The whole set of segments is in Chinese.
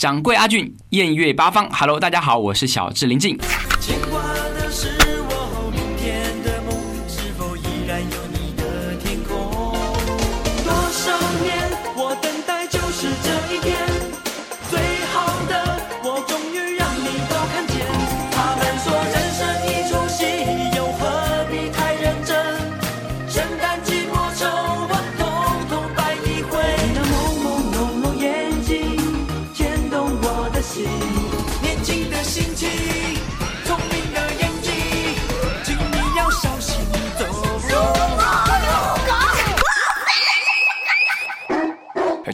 掌柜阿俊，宴悦八方，Hello，大家好，我是小智林静。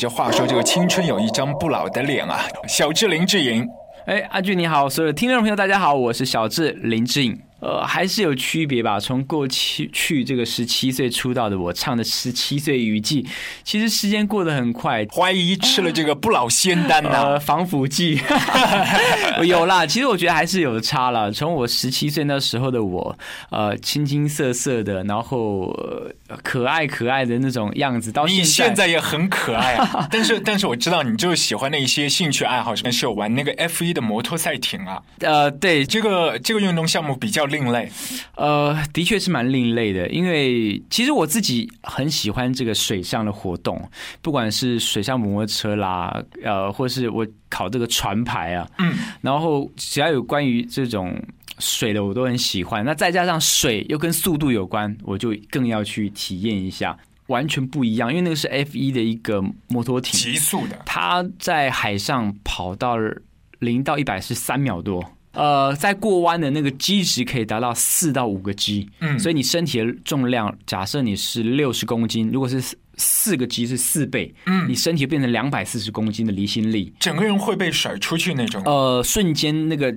话说，这个青春有一张不老的脸啊！小智林志颖，哎，阿俊你好，所有听众朋友大家好，我是小智林志颖。呃，还是有区别吧。从过去去这个十七岁出道的我，唱的《十七岁雨季》，其实时间过得很快。怀疑吃了这个不老仙丹呐、呃，防腐剂 有啦。其实我觉得还是有差了。从我十七岁那时候的我，呃，青青涩涩的，然后、呃可爱可爱的那种样子，到你现现在也很可爱啊，但是但是我知道你就是喜欢那一些兴趣爱好，是有玩那个 F 一的摩托赛艇啊，呃，对，这个这个运动项目比较另类。呃，的确是蛮另类的，因为其实我自己很喜欢这个水上的活动，不管是水上摩托车啦，呃，或是我考这个船牌啊，嗯，然后只要有关于这种水的，我都很喜欢。那再加上水又跟速度有关，我就更要去体验一下，完全不一样，因为那个是 F 一的一个摩托艇，极速的，它在海上跑到零到一百是三秒多。呃，在过弯的那个 G 值可以达到四到五个 G，嗯所以你身体的重量，假设你是六十公斤，如果是四四个 G 是四倍，嗯你身体变成两百四十公斤的离心力，整个人会被甩出去那种。呃，瞬间那个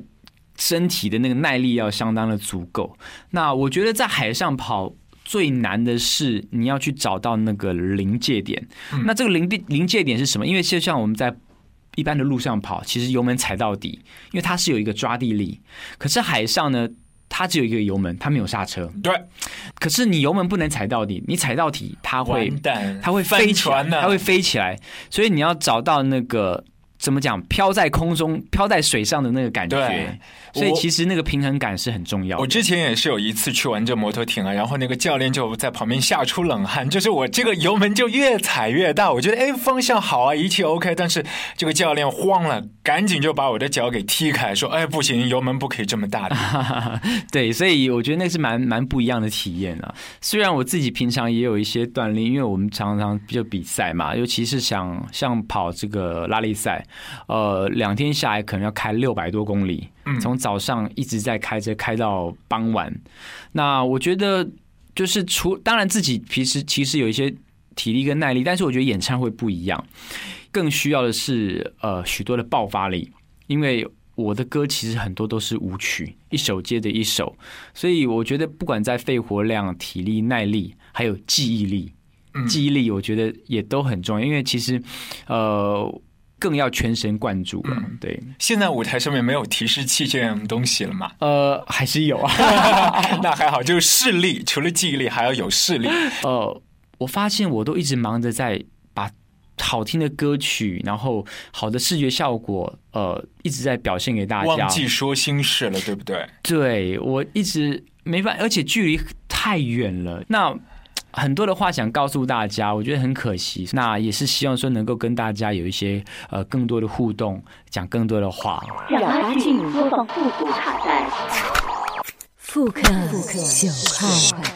身体的那个耐力要相当的足够。那我觉得在海上跑。最难的是你要去找到那个临界点。嗯那这个临界临界点是什么？因为就像我们在一般的路上跑，其实油门踩到底，因为它是有一个抓地力。可是海上呢，它只有一个油门，它没有刹车。对，可是你油门不能踩到底，你踩到底，它会，它会翻飞起来，船呢、它会飞起来，所以你要找到那个怎么讲，飘在空中、飘在水上的那个感觉对。所以其实那个平衡感是很重要的。我之前也是有一次去玩这摩托艇啊，然后那个教练就在旁边吓出冷汗，就是我这个油门就越踩越大，我觉得哎方向好啊，一切 OK，但是这个教练慌了，赶紧就把我的脚给踢开，说哎不行，油门不可以这么大的。对，所以我觉得那是蛮蛮不一样的体验啊。虽然我自己平常也有一些锻炼，因为我们常常就比赛嘛，尤其是想像跑这个拉力赛，呃，两天下来可能要开六百多公里，从早上一直在开车开到傍晚。那我觉得就是除当然自己平时其实有一些体力跟耐力，但是我觉得演唱会不一样，更需要的是呃许多的爆发力，因为。我的歌其实很多都是舞曲，一首接着一首，所以我觉得不管在肺活量、体力、耐力，还有记忆力，记忆力我觉得也都很重要，因为其实呃更要全神贯注了。对，现在舞台上面没有提示器这样东西了嘛？呃还是有啊，那还好，就是视力，除了记忆力，还要有视力。呃，我发现我都一直忙着在把好听的歌曲，然后好的视觉效果，呃，一直在表现给大家。忘记说心事了，对不对？对我一直没办法，而且距离太远了。那很多的话想告诉大家，我觉得很可惜。那也是希望说能够跟大家有一些呃更多的互动，讲更多的话。让阿俊播放复古卡带。复刻九块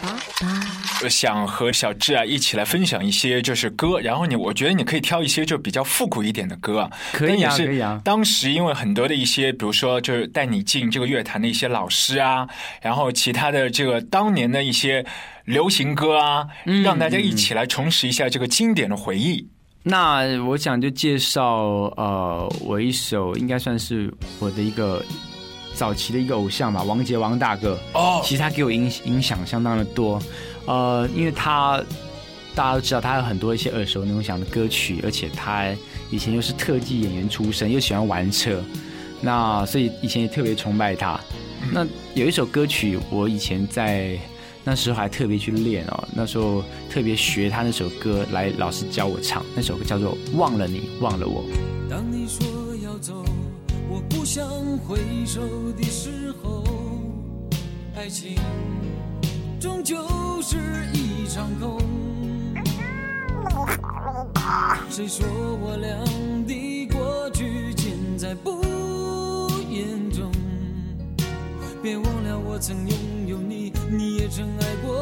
八八。我想和小智啊一起来分享一些就是歌，然后你我觉得你可以挑一些就比较复古一点的歌啊，可以啊可以啊当时因为很多的一些，比如说就是带你进这个乐坛的一些老师啊，然后其他的这个当年的一些流行歌啊，嗯让大家一起来重拾一下这个经典的回忆。那我想就介绍呃，我一首应该算是我的一个早期的一个偶像吧，王杰王大哥。哦其实他给我影影响相当的多，呃，因为他大家都知道他有很多一些耳熟能详的歌曲，而且他以前又是特技演员出身，又喜欢玩车，那所以以前也特别崇拜他。那有一首歌曲，我以前在那时候还特别去练哦，那时候特别学他那首歌来，老师教我唱，那首歌叫做《忘了你，忘了我》。当你说要要走，我不想回首的时候，爱情终究是一场空。谁说我俩的过去尽在不言中？别忘了我曾拥有你，你也曾爱过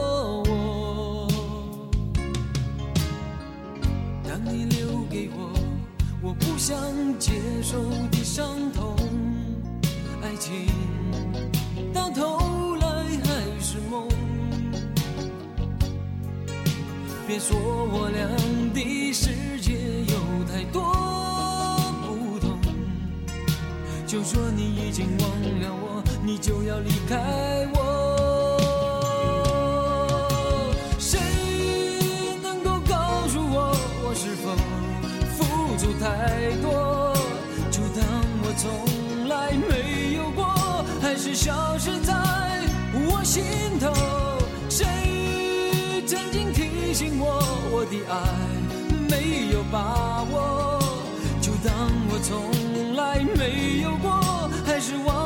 别说我俩的世界有太多不同，就说你已经忘了我，你就要离开我。谁能够告诉我，我是否付出太多？就当我从来没有过，还是消失在我心头。谁提醒我，我的爱没有把握？就当我从来没有过，还是忘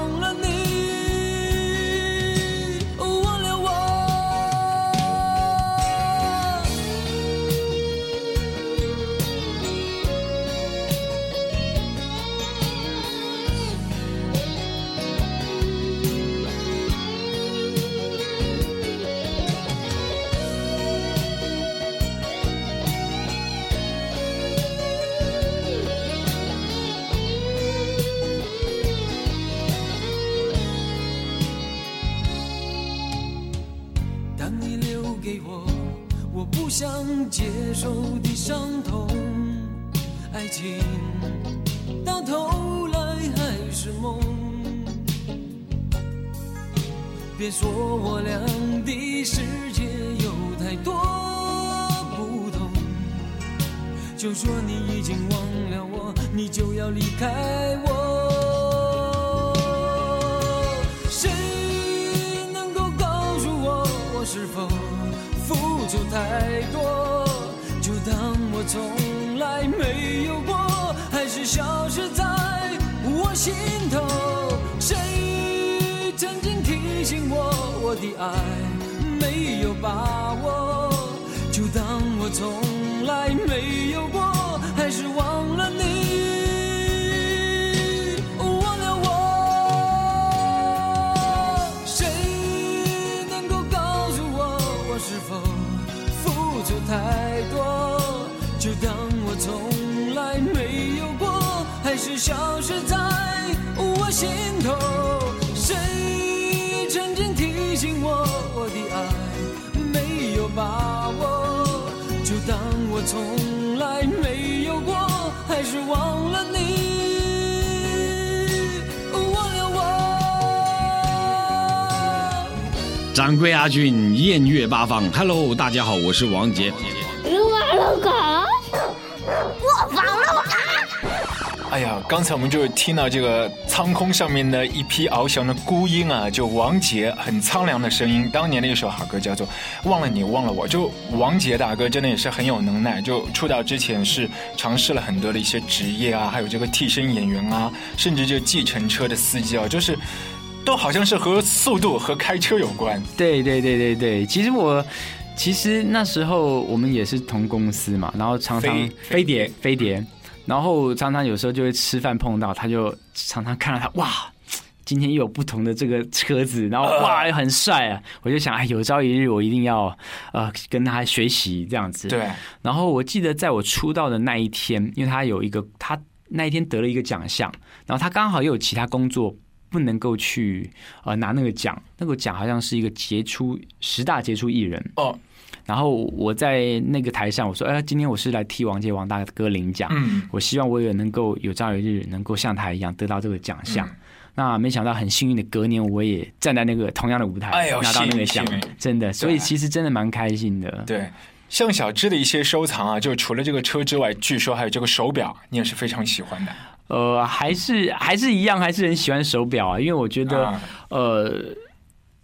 不想接受的伤痛，爱情到头来还是梦。别说我俩的世界有太多不同，就说你已经忘了我，你就要离开我。谁能够告诉我，我是否太多？就当我从来没有过，还是消失在我心头。谁曾经提醒我，我的爱没有把握？就当我从来没有过，还是忘了你，太多？就当我从来没有过，还是消失在我心头。谁曾经提醒我，我的爱没有把握？就当我从掌柜阿俊，艳月八方，Hello，大家好，我是王杰。撸啊撸狗，我放了我。哎呀，刚才我们就听到这个苍空上面的一匹翱翔的孤鹰啊，就王杰很苍凉的声音。当年的一首好歌叫做《忘了你忘了我》，就王杰大哥真的也是很有能耐。就出道之前是尝试了很多的一些职业啊，还有这个替身演员啊，甚至就计程车的司机啊，就是都好像是和速度和开车有关。对对对对对，其实我其实那时候我们也是同公司嘛，然后常常飞飞碟飞碟，然后常常有时候就会吃饭碰到，他就常常看到他哇。今天又有不同的这个车子，然后哇很帅啊！我就想，哎，有朝一日我一定要呃跟他学习这样子。对，然后我记得在我出道的那一天，因为他有一个他那一天得了一个奖项，然后他刚好又有其他工作不能够去呃拿那个奖，那个奖好像是一个杰出十大杰出艺人。哦，然后我在那个台上，我说：“哎，今天我是来替王杰王大哥领奖，嗯，我希望我也能够有朝一日能够像他一样得到这个奖项。嗯那没想到很幸运的，隔年我也站在那个同样的舞台，哎拿到那个奖真的，所以其实真的蛮开心的。对。像小芝的一些收藏啊，就除了这个车之外，据说还有这个手表，你也是非常喜欢的。呃，还是还是一样，还是很喜欢手表啊，因为我觉得，啊呃，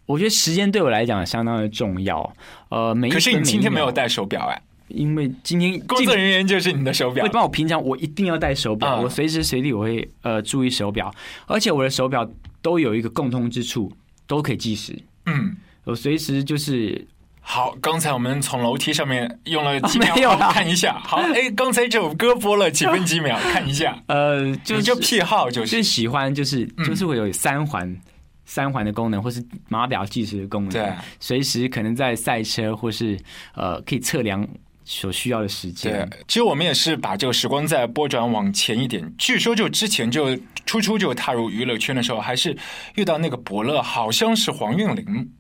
我觉得时间对我来讲相当的重要。呃，可是你今天没有秒戴手表哎？因为今天工作人员就是你的手表一般我平常我一定要戴手表，嗯我随时随地我会呃注意手表，而且我的手表都有一个共通之处，都可以计时。嗯，我随时就是好，刚才我们从楼梯上面用了几秒，看一下。好，哎，刚才这首歌播了几分几秒，看一下。呃，就是你这癖好就就是是喜欢就是嗯就是会有三环。三环的功能，或是码表计时的功能，对，随时可能在赛车或是呃可以测量所需要的时间对间。，其实我们也是把这个时光再拨转往前一点。据说就之前就初初就踏入娱乐圈的时候，还是遇到那个伯乐，好像是黄韵玲，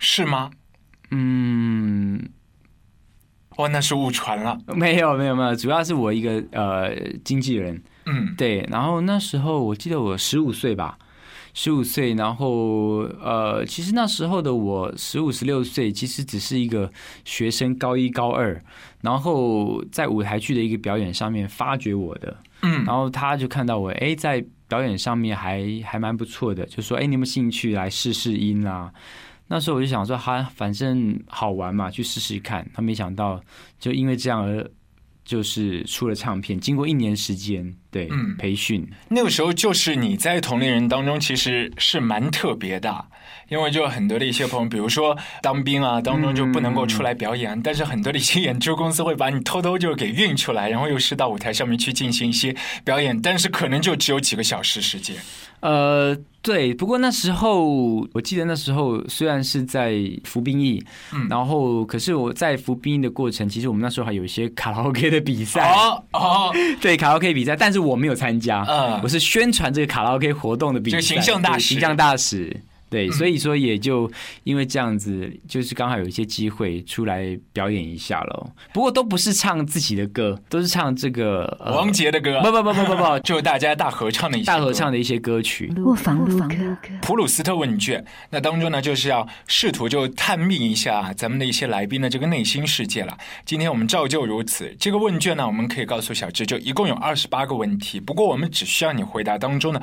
是吗？嗯，哦，那是误传了。没有没有没有，主要是我一个呃经纪人，嗯，对，然后那时候我记得我十五岁吧，十五岁，然后呃，其实那时候的我十五十六岁，其实只是一个学生，高一高二，然后在舞台剧的一个表演上面发掘我的，嗯。然后他就看到我，哎，在表演上面还还蛮不错的，就说，哎，你有没有兴趣来试试音啦？那时候我就想说，哈，反正好玩嘛，去试试看。他没想到，就因为这样而就是出了唱片。经过一年时间，对，嗯培训，那个时候就是你在同龄人当中其实是蛮特别的，因为就很多的一些朋友，比如说当兵啊当中就不能够出来表演，但是很多的一些演出公司会把你偷偷就给运出来，然后又是到舞台上面去进行一些表演，但是可能就只有几个小时时间。呃，对。不过那时候，我记得那时候虽然是在服兵役，嗯然后可是我在服兵役的过程，其实我们那时候还有一些卡拉 OK 的比赛，哦哦，对卡拉 OK 比赛，但是我没有参加，嗯我是宣传这个卡拉 OK 活动的比赛，就形象大使形象大使。对，所以说也就因为这样子，就是刚好有一些机会出来表演一下喽。不过都不是唱自己的歌，都是唱这个、呃、王杰的歌，不不不不不不，就大家大合唱的一些大合唱的。一些歌曲。卧房录歌，普鲁斯特问卷，那当中呢，就是要试图就探秘一下咱们的一些来宾的这个内心世界了。今天我们照旧如此。这个问卷呢，我们可以告诉小智，就一共有二十八个问题，不过我们只需要你回答当中的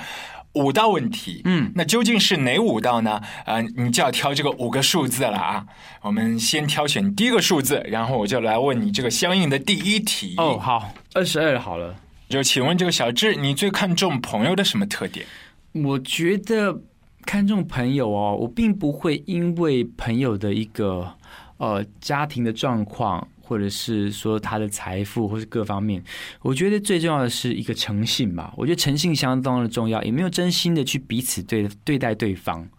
五道问题。嗯，那究竟是哪五道呢？呃，你就要挑这个五个数字了啊。我们先挑选第一个数字，然后我就来问你这个相应的第一题。哦，，好，二十二好了。就请问这个小智，你最看重朋友的什么特点？我觉得看重朋友哦，我并不会因为朋友的一个呃家庭的状况，或者是说他的财富，或是各方面，我觉得最重要的是一个诚信吧。我觉得诚信相当的重要，也没有真心的去彼此对对待对方。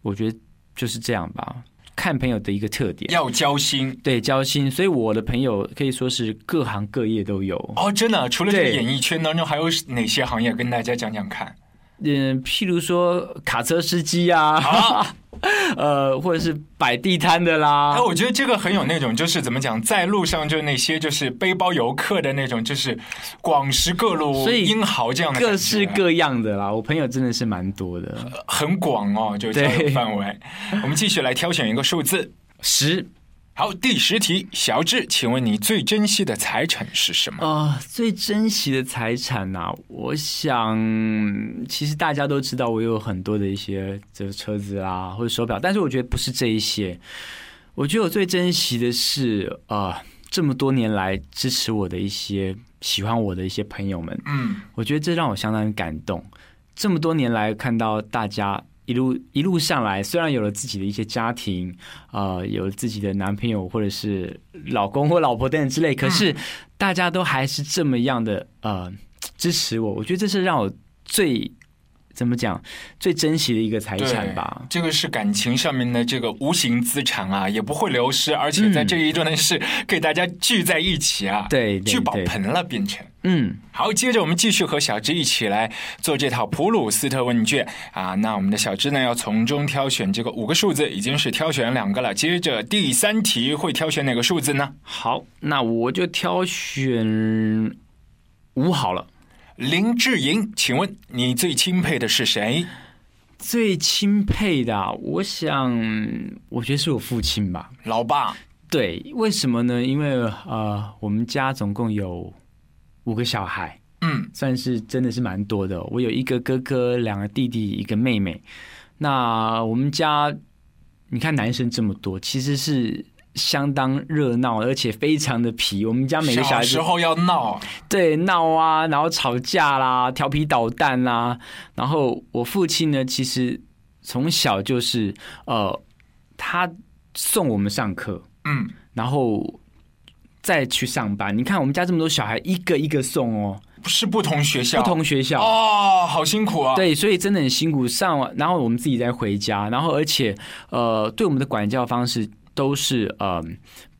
我觉得就是这样吧。看朋友的一个特点，要交心。对交心，所以我的朋友可以说是各行各业都有。哦，真的，除了这个演艺圈当中，还有哪些行业跟大家讲讲看？嗯，譬如说卡车司机啊，啊，呃，或者是摆地摊的啦哎，，我觉得这个很有那种，就是怎么讲，在路上就是那些就是背包游客的那种，就是广识各路所以英豪这样的，各式各样的啦。我朋友真的是蛮多的，很广哦，就交友对范围。我们继续来挑选一个数字。十好，第十题，小智，请问你最珍惜的财产是什么？啊、最珍惜的财产呐、我想其实大家都知道，我有很多的一些这个车子啊或者手表，但是我觉得不是这一些，我觉得我最珍惜的是啊、这么多年来支持我的一些喜欢我的一些朋友们，嗯，我觉得这让我相当感动。这么多年来，看到大家一路一路上来，虽然有了自己的一些家庭，呃，有了自己的男朋友或者是老公或老婆等等之类，可是大家都还是这么样的呃支持我。我觉得这是让我最怎么讲最珍惜的一个财产吧。这个是感情上面的这个无形资产啊，也不会流失，而且在这一段呢是给大家聚在一起啊，对对聚宝盆了，变成。嗯，好，接着我们继续和小芝一起来做这套普鲁斯特问卷啊。那我们的小芝呢，要从中挑选这个五个数字，已经是挑选两个了。接着第三题会挑选哪个数字呢？好，那我就挑选五好了。林志颖，请问你最钦佩的是谁？最钦佩的啊、我想，我觉得是我父亲吧。老爸。对，为什么呢？因为呃，我们家总共有五个小孩，嗯算是真的是蛮多的哦。我有一个哥哥，两个弟弟，一个妹妹。那我们家，你看男生这么多，其实是相当热闹，而且非常的皮。我们家每个小小孩子时候要闹，对闹啊，然后吵架啦，调皮捣蛋啦。然后我父亲呢，其实从小就是呃，他送我们上课，嗯，然后再去上班。你看我们家这么多小孩，一个一个送哦，不是不同学校，不同学校。哦，好辛苦啊。，对，所以真的很辛苦。上完，然后我们自己再回家，然后而且呃，对我们的管教方式都是呃，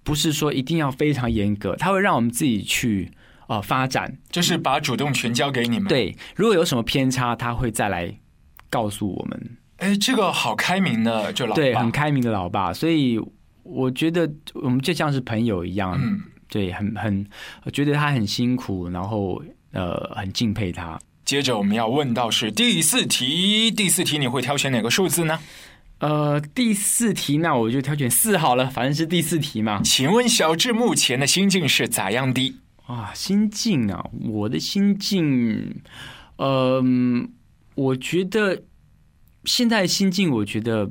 不是说一定要非常严格，他会让我们自己去呃发展。就是把主动权交给你们。，对，如果有什么偏差，他会再来告诉我们。哎，这个好开明的，就老对，很开明的老爸，所以我觉得我们就像是朋友一样。嗯，对，很很，我觉得他很辛苦，然后呃，很敬佩他。接着我们要问到是第四题，第四题你会挑选哪个数字呢？呃，第四题，那我就挑选四好了，反正是第四题嘛。请问小智目前的心境是咋样的？啊，心境啊，我的心境，嗯、我觉得现在心境，我觉得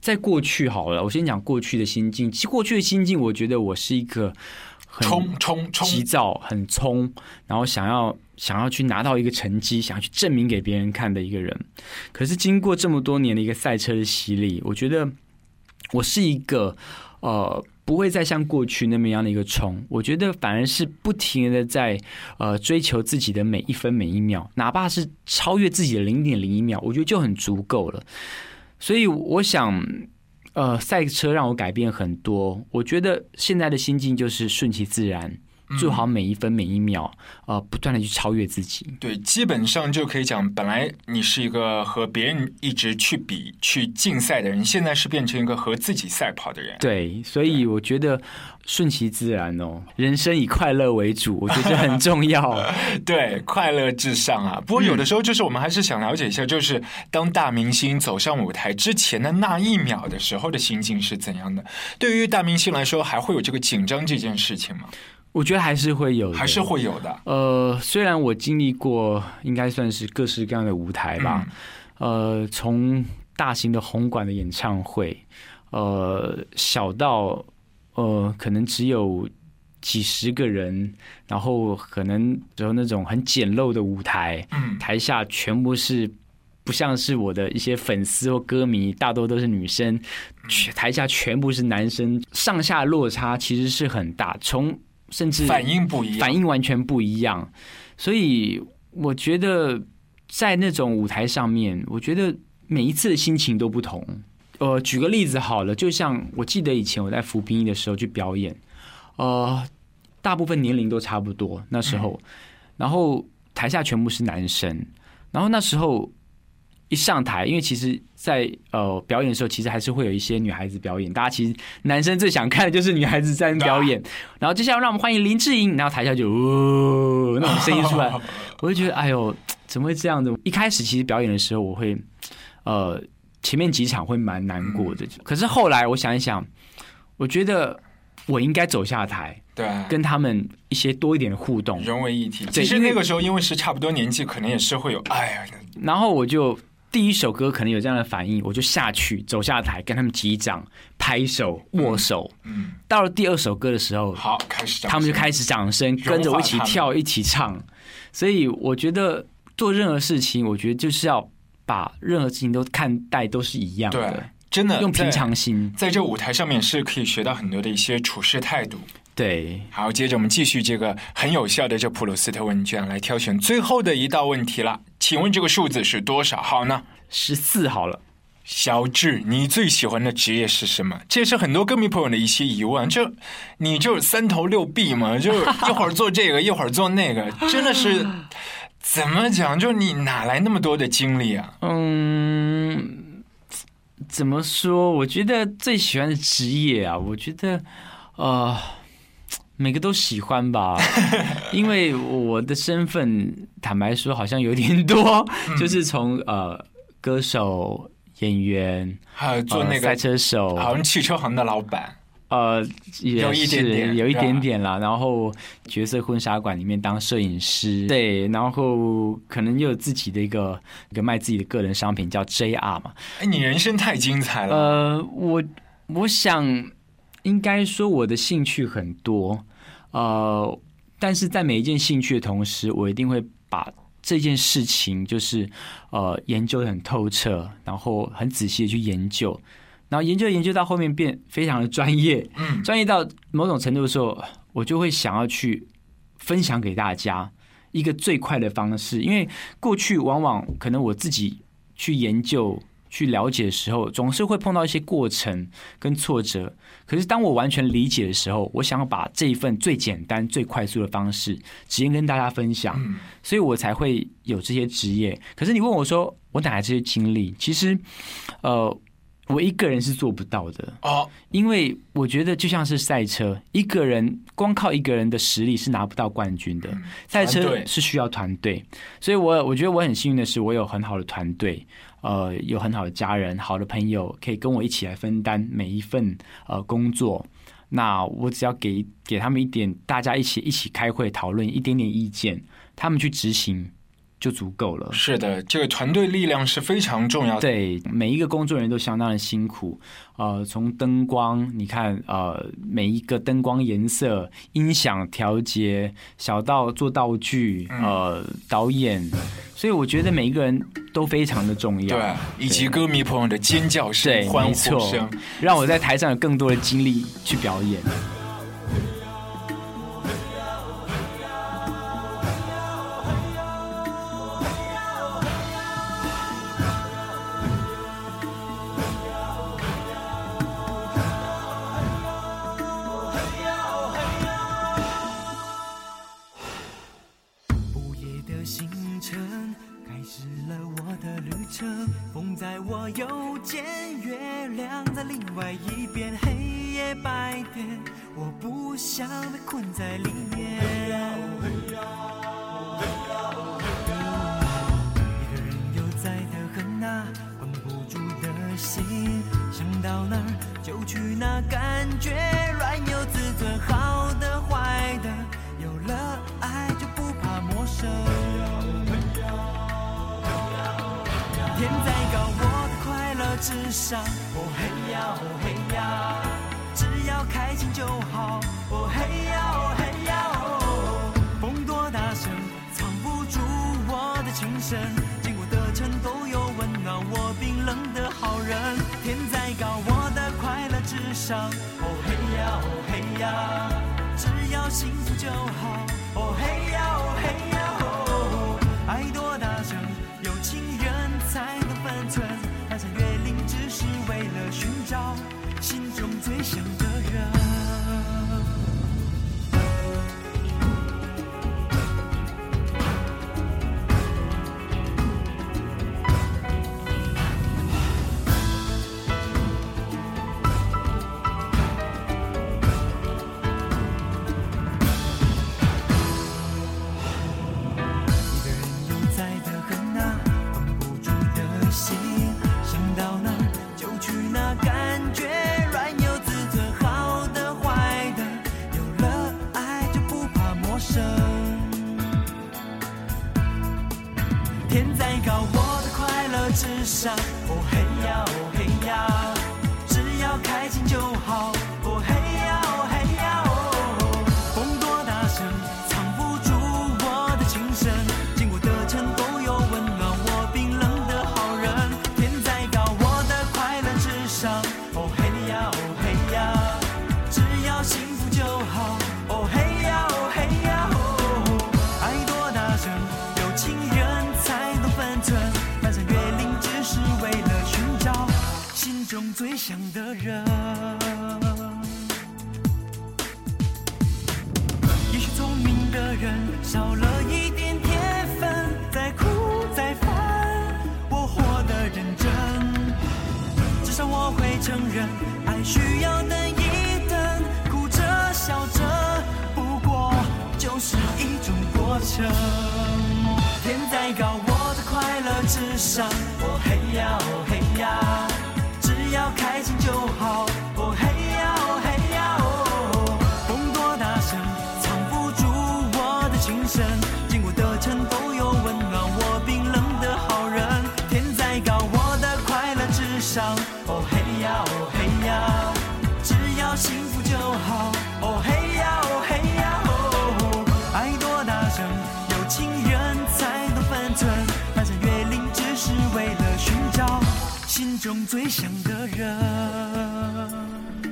在过去好了，我先讲过去的心境。其实过去的心境，我觉得我是一个很冲冲冲！急躁、很冲，然后想要想要去拿到一个成绩，想要去证明给别人看的一个人。可是经过这么多年的一个赛车的洗礼，我觉得我是一个呃不会再像过去那么样的一个冲，我觉得反而是不停的在呃追求自己的每一分每一秒，哪怕是超越自己的零点零一秒，我觉得就很足够了。所以我想。呃，赛车让我改变很多。我觉得现在的心境就是顺其自然，做好每一分每一秒，呃，不断的去超越自己。对，基本上就可以讲，本来你是一个和别人一直去比、去竞赛的人，现在是变成一个和自己赛跑的人。对，所以我觉得顺其自然哦，人生以快乐为主，我觉得这很重要。对，快乐至上啊！不过有的时候，就是我们还是想了解一下，就是当大明星走上舞台之前的那一秒的时候的心境是怎样的？对于大明星来说，还会有这个紧张这件事情吗？我觉得还是会有的，还是会有的。呃，虽然我经历过，应该算是各式各样的舞台吧，呃，从大型的红馆的演唱会，呃，小到呃，可能只有几十个人，然后可能只有那种很简陋的舞台，嗯台下全部是。不像是我的一些粉丝或歌迷，大多都是女生，台下全部是男生，上下落差其实是很大，从甚至反应不一样，反应完全不一样。所以我觉得在那种舞台上面，我觉得每一次的心情都不同。呃，举个例子好了，就像我记得以前我在服兵役的时候去表演，呃，大部分年龄都差不多那时候，然后台下全部是男生，然后那时候。一上台，因为其实在，呃表演的时候，其实还是会有一些女孩子表演。大家其实男生最想看的就是女孩子在表演。然后接下来让我们欢迎林志颖，然后台下就哦那种声音出来，我就觉得哎呦，怎么会这样子？一开始其实表演的时候，我会呃前面几场会蛮难过的，可是后来我想一想，我觉得我应该走下台，对，跟他们一些多一点的互动，融为一体。其实那个时候，因为是差不多年纪，可能也是会有，哎呀，然后我就第一首歌可能有这样的反应，我就下去走下台跟他们击掌、拍手、握手。嗯，到了第二首歌的时候，好，开始，他们就开始掌声，跟着我一起跳、一起唱。所以我觉得做任何事情，我觉得就是要把任何事情都看待都是一样对的，，真的用平常心。在这舞台上面是可以学到很多的一些处事态度。对，好，接着我们继续这个很有效的这普鲁斯特问卷来挑选最后的一道问题了。请问这个数字是多少号呢？十四好了。小智，你最喜欢的职业是什么？这也是很多歌迷朋友的一些疑问。就你就三头六臂嘛，就 一会儿做这个，一会儿做那个，真的是怎么讲？就你哪来那么多的精力啊？嗯，怎么说？我觉得最喜欢的职业啊，我觉得呃，每个都喜欢吧，因为我的身份坦白说好像有点多，嗯就是从呃歌手、演员、还有做那个呃赛车手，好像汽车行的老板，呃，也有一点是点有一点点啦。然后角色婚纱馆里面当摄影师，对，然后可能又有自己的一个一个卖自己的个人商品叫 JR 嘛。哎，你人生太精彩了。呃，我我想应该说我的兴趣很多，呃，但是在每一件兴趣的同时，我一定会把这件事情就是呃研究的很透彻，然后很仔细的去研究，然后研究研究到后面变非常的专业，嗯专业到某种程度的时候，我就会想要去分享给大家一个最快的方式，因为过去往往可能我自己去研究。去了解的时候，总是会碰到一些过程跟挫折。可是当我完全理解的时候，我想要把这一份最简单、最快速的方式，直接跟大家分享，所以我才会有这些职业。可是你问我说，我哪来这些经历？其实，呃，我一个人是做不到的。哦，因为我觉得就像是赛车，一个人光靠一个人的实力是拿不到冠军的，赛车是需要团队，所以我我觉得我很幸运的是，我有很好的团队，呃，有很好的家人、好的朋友，可以跟我一起来分担每一份呃工作。那我只要给给他们一点，大家一起一起开会讨论一点点意见，他们去执行就足够了。是的，这个团队力量是非常重要的。对，每一个工作人员都相当的辛苦。呃，从灯光，你看，呃，每一个灯光颜色、音响调节，小到做道具，呃，导演，所以我觉得每一个人都非常的重要。对，以及歌迷朋友的尖叫声、对，欢呼没错声。，让我在台上有更多的精力去表演。承认，爱需要等一等，哭着笑着，不过就是一种过程。天再高，我的快乐至上。我嘿呀哦嘿呀，只要开心就最想的人。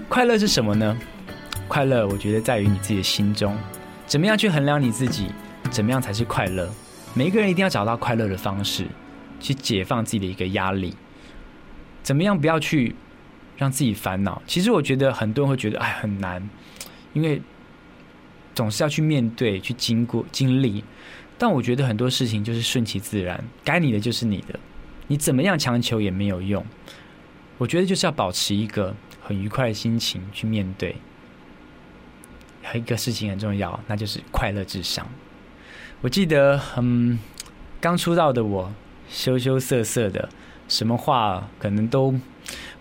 快乐是什么呢？快乐，我觉得在于你自己的心中，怎么样去衡量你自己，怎么样才是快乐？每一个人一定要找到快乐的方式，去解放自己的一个压力。怎么样不要去让自己烦恼？其实我觉得很多人会觉得哎很难，因为总是要去面对、去经过、经历。但我觉得很多事情就是顺其自然，该你的就是你的，你怎么样强求也没有用。我觉得就是要保持一个很愉快的心情去面对。还有一个事情很重要，那就是快乐至上。我记得，嗯，刚出道的我，羞羞涩涩的，什么话可能都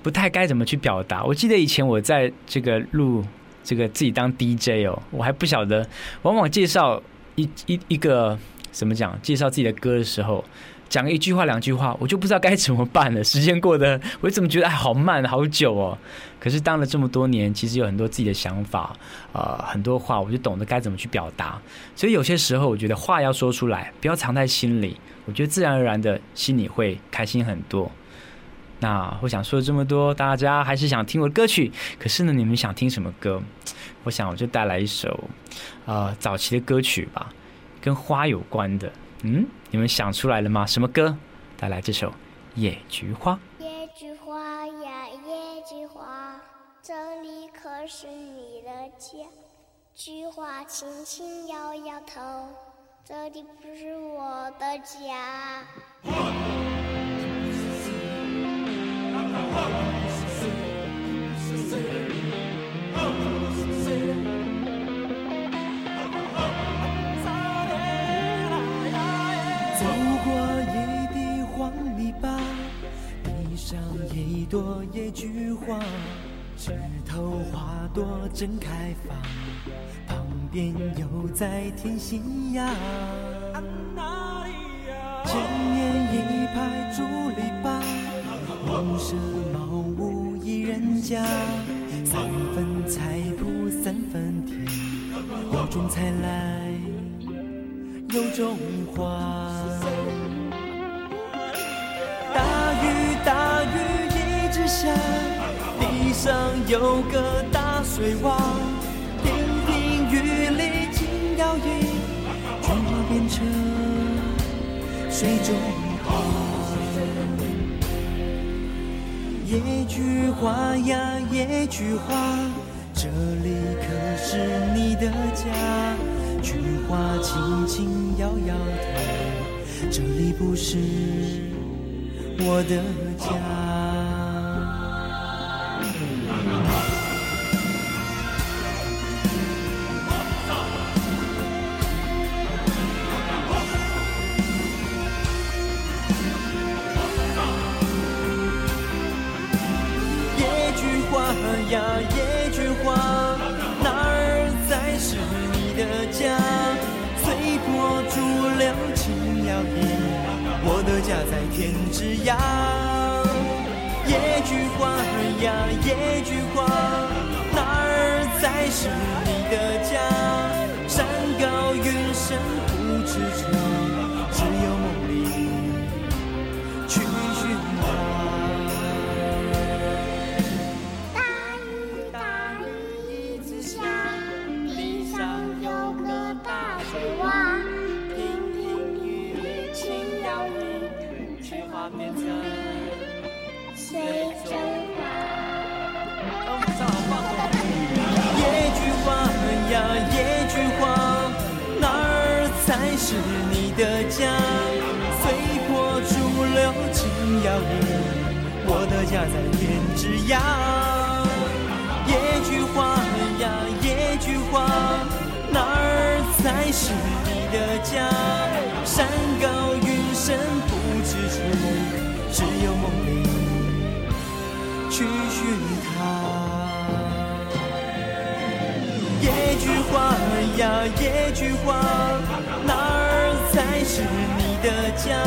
不太该怎么去表达。我记得以前我在这个录这个自己当 DJ 哦，我还不晓得，往往介绍一一一个怎么讲，介绍自己的歌的时候。讲一句话两句话，我就不知道该怎么办了。时间过得，我怎么觉得哎，好慢，好久哦。可是当了这么多年，其实有很多自己的想法，呃，很多话我就懂得该怎么去表达。所以有些时候，我觉得话要说出来，不要藏在心里。我觉得自然而然的心里会开心很多。那我想说这么多，大家还是想听我的歌曲。可是呢，你们想听什么歌？我想我就带来一首，呃，早期的歌曲吧，跟花有关的。嗯，你们想出来了吗？什么歌？带来这首《野菊花》。野菊花呀，野菊花，这里可是你的家。菊花轻轻摇摇头，这里不是我的家。朵野菊花，枝头花朵正开放，旁边又在添新芽。前面一排竹篱笆，屋舍茅屋一人家，三分菜圃三分田，有种菜来。有种花。上有个大水洼，亭亭玉立紧摇曳，菊花变成水中花。野菊花呀野菊花，这里可是你的家。菊花轻轻摇摇头，这里不是我的家。在天之涯。野菊花呀，野菊花，哪儿才是你的家？山高云深不知处，家？随波逐流，轻摇曳，我的家在天之涯。野菊花呀，野菊花，哪儿才是你的家？山高云深不知处，只有梦里去寻它。野菊花呀，野菊花，哪是你的家？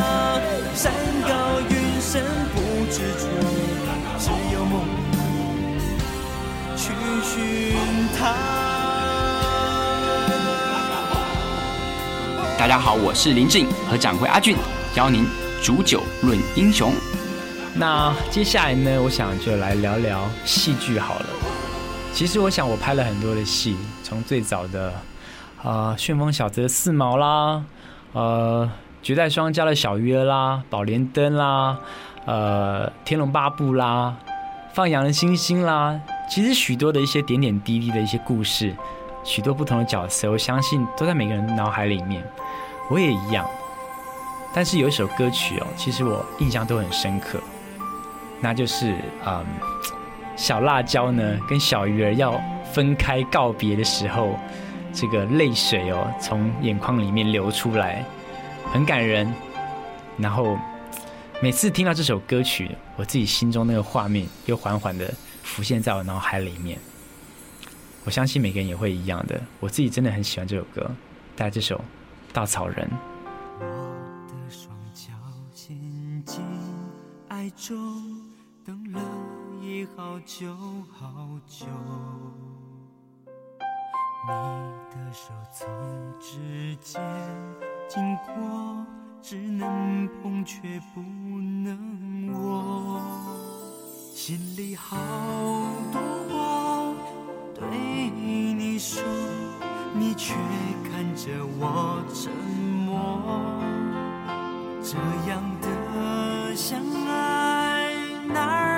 山高云深不知处，只有梦里去寻它。大家好，我是林志颖和掌柜阿俊，邀您煮酒论英雄。那接下来呢，我想就来聊聊戏剧好了。其实我想我拍了很多的戏，从最早的呃《旋风小子的四毛》啦，呃《绝代双骄》的小鱼儿啦，《宝莲灯》啦，呃《天龙八部》啦，《放羊的星星》啦，其实许多的一些点点滴滴的一些故事，许多不同的角色，我相信都在每个人脑海里面。我也一样。但是有一首歌曲哦，其实我印象都很深刻，那就是嗯，小辣椒呢跟小鱼儿要分开告别的时候，这个泪水哦从眼眶里面流出来，很感人。然后每次听到这首歌曲，我自己心中那个画面又缓缓的浮现在我脑海里面。我相信每个人也会一样的，我自己真的很喜欢这首歌，带这首《稻草人》。我的双脚陷进爱中，等了也好久好久。你的手从指尖经过，只能碰却不能握。心里好多话对你说，你却看着我沉默。这样的相爱哪儿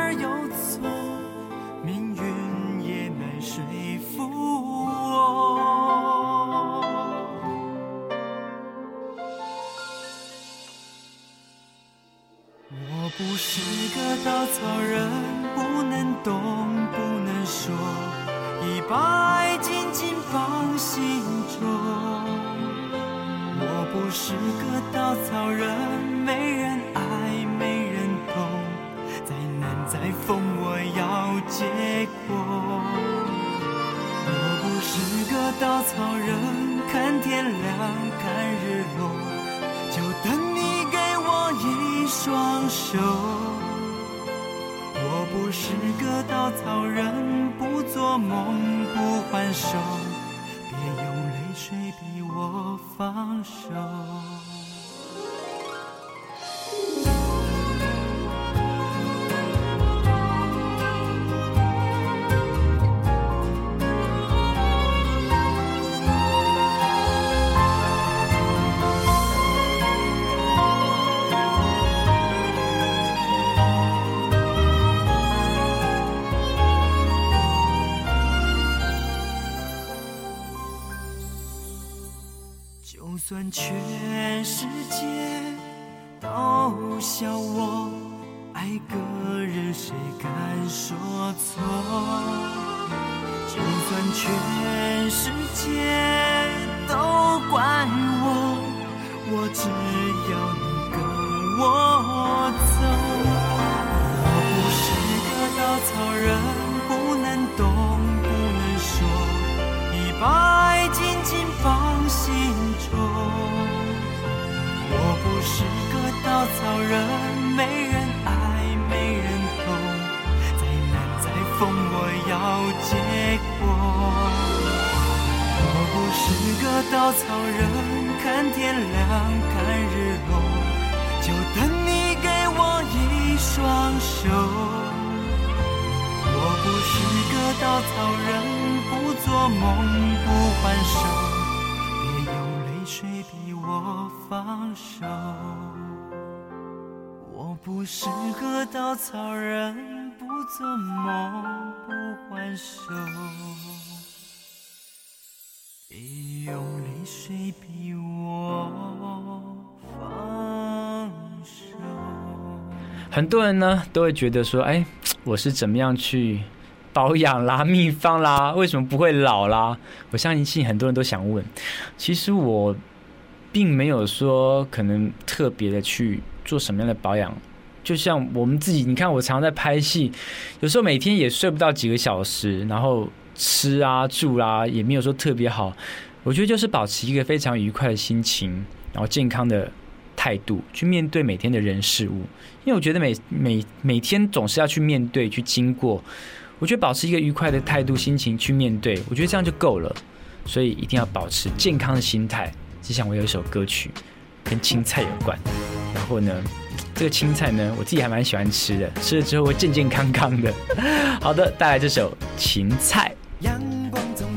不是个稻草人，不能动，不能说，已把爱紧紧放心中。我不是个稻草人，没人爱，没人懂，再难再疯，我要结果。我不是个稻草人，看天亮，看日落，就等你双手。我不是个稻草人，不做梦，不还手，别用泪水逼我放手。算全世界都笑我爱个人，谁敢说错？就算全世界都怪我，我只要你跟我走。我不是个稻草人，不能动，不能说，已把爱紧紧放心稻草人，没人爱，没人懂，再难再疯，我要结果。我不是个稻草人，看天亮，看日落，就等你给我一双手。我不是个稻草人，不做梦，不还手，别用泪水逼我放手。不是个稻草人，不做梦，不还手，别用泪水逼我放手。很多人呢都会觉得说，哎，我是怎么样去保养啦、秘方啦，为什么不会老啦？我相信很多人都想问。其实我并没有说可能特别的去做什么样的保养。就像我们自己，你看我常常在拍戏，有时候每天也睡不到几个小时，然后吃啊住啊也没有说特别好。我觉得就是保持一个非常愉快的心情，然后健康的态度去面对每天的人事物。因为我觉得每每每天总是要去面对、去经过，我觉得保持一个愉快的态度、心情去面对，我觉得这样就够了。所以一定要保持健康的心态。就像我有一首歌曲跟青菜有关。然后呢，这个青菜呢，我自己还蛮喜欢吃的，吃了之后会健健康康的。好的，带来这首《芹菜》。阳光从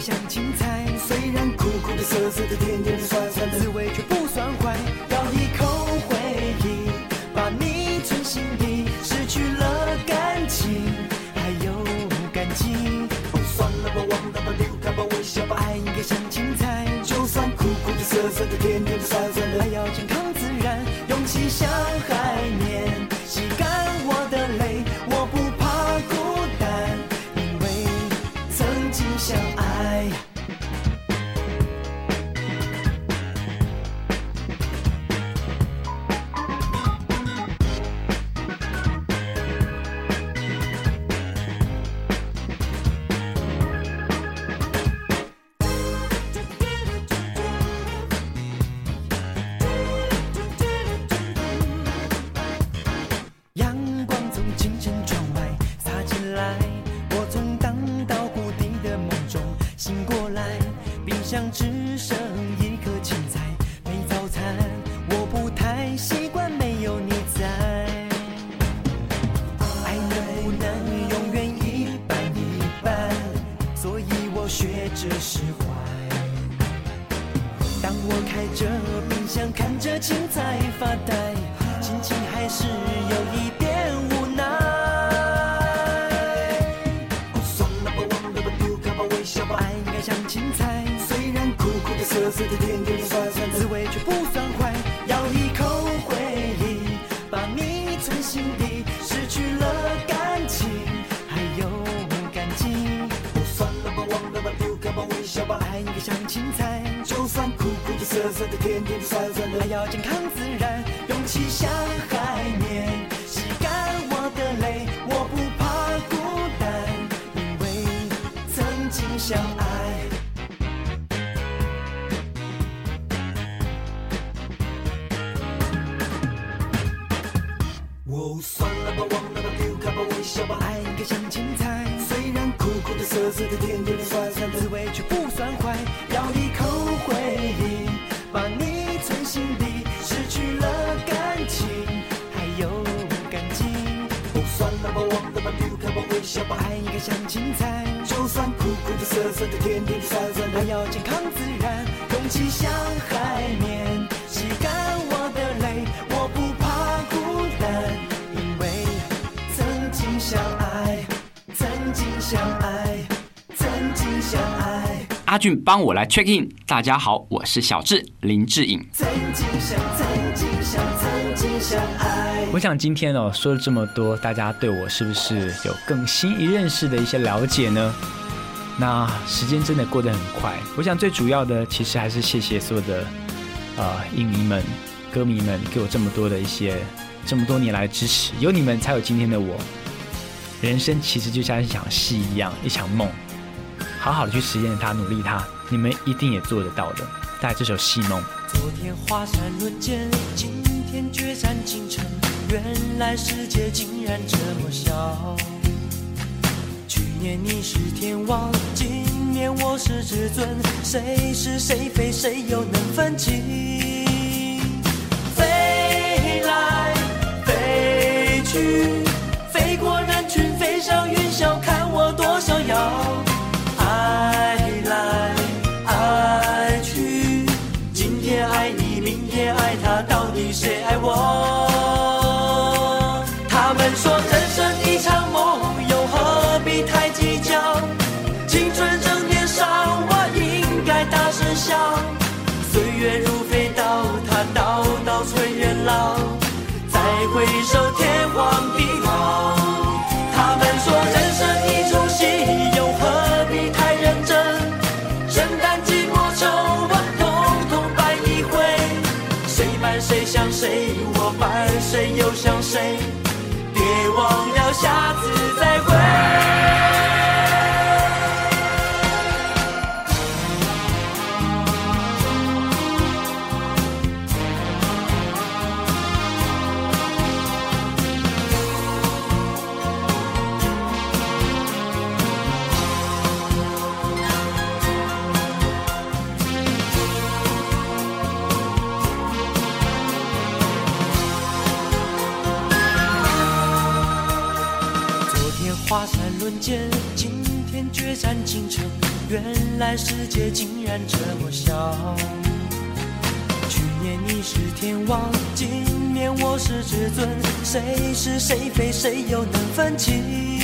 像精彩，虽然苦苦的、涩涩的、甜甜的、酸酸。苦苦的、涩涩的、甜甜的、酸酸的，要健康自然，勇气像海绵，吸干我的泪，我不怕孤单，因为曾经相爱。哦，算了吧，忘了吧，丢开吧，微笑吧，爱应该像青菜，虽然苦苦的、涩涩的、甜甜的、酸酸的，滋味却不算坏。小宝，爱应该像青菜，就算苦苦的、涩涩的、甜甜的、酸酸的，要健康自然，勇气像海绵，吸干我的泪，我不怕孤单，因为曾经相爱，曾经相爱，曾经相爱，阿俊帮我来 check in。大家好，我是小智林志颖。曾经相，曾经相，曾经相爱。我想今天哦说了这么多，大家对我是不是有更新一认识的一些了解呢？那时间真的过得很快，我想最主要的其实还是谢谢所有的呃影迷们、歌迷们给我这么多的一些这么多年来支持，有你们才有今天的我。人生其实就像一场戏一样，一场梦，好好的去实现它，努力它，你们一定也做得到的。带来这首《戏梦》。昨天华山论剑，今天决战京城，原来世界竟然这么小。去年你是天王，今年我是至尊，谁是谁非，谁又能分清？飞来飞去，谁？我伴谁？又想谁？别忘了下次再会。在世界竟然这么小，去年你是天王，今年我是至尊，谁是谁非谁又能分清？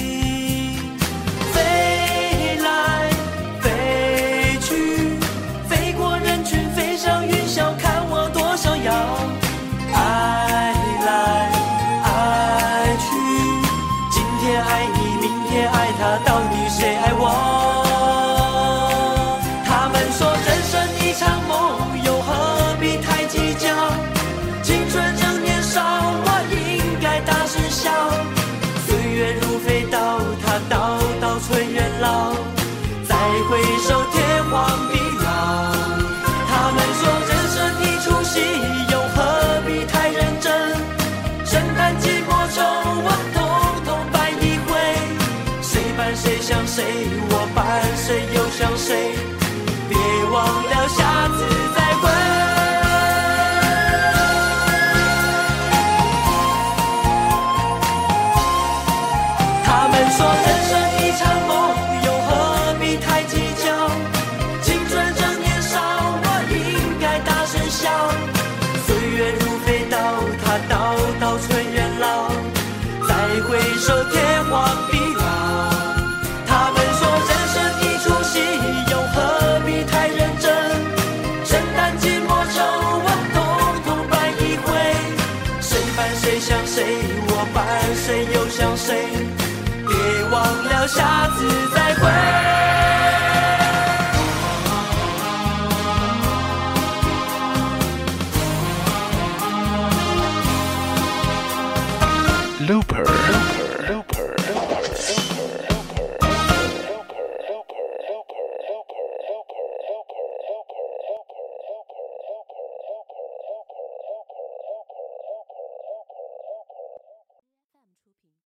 谁？我伴谁？又想谁？别忘了。谁？别忘了下次再会。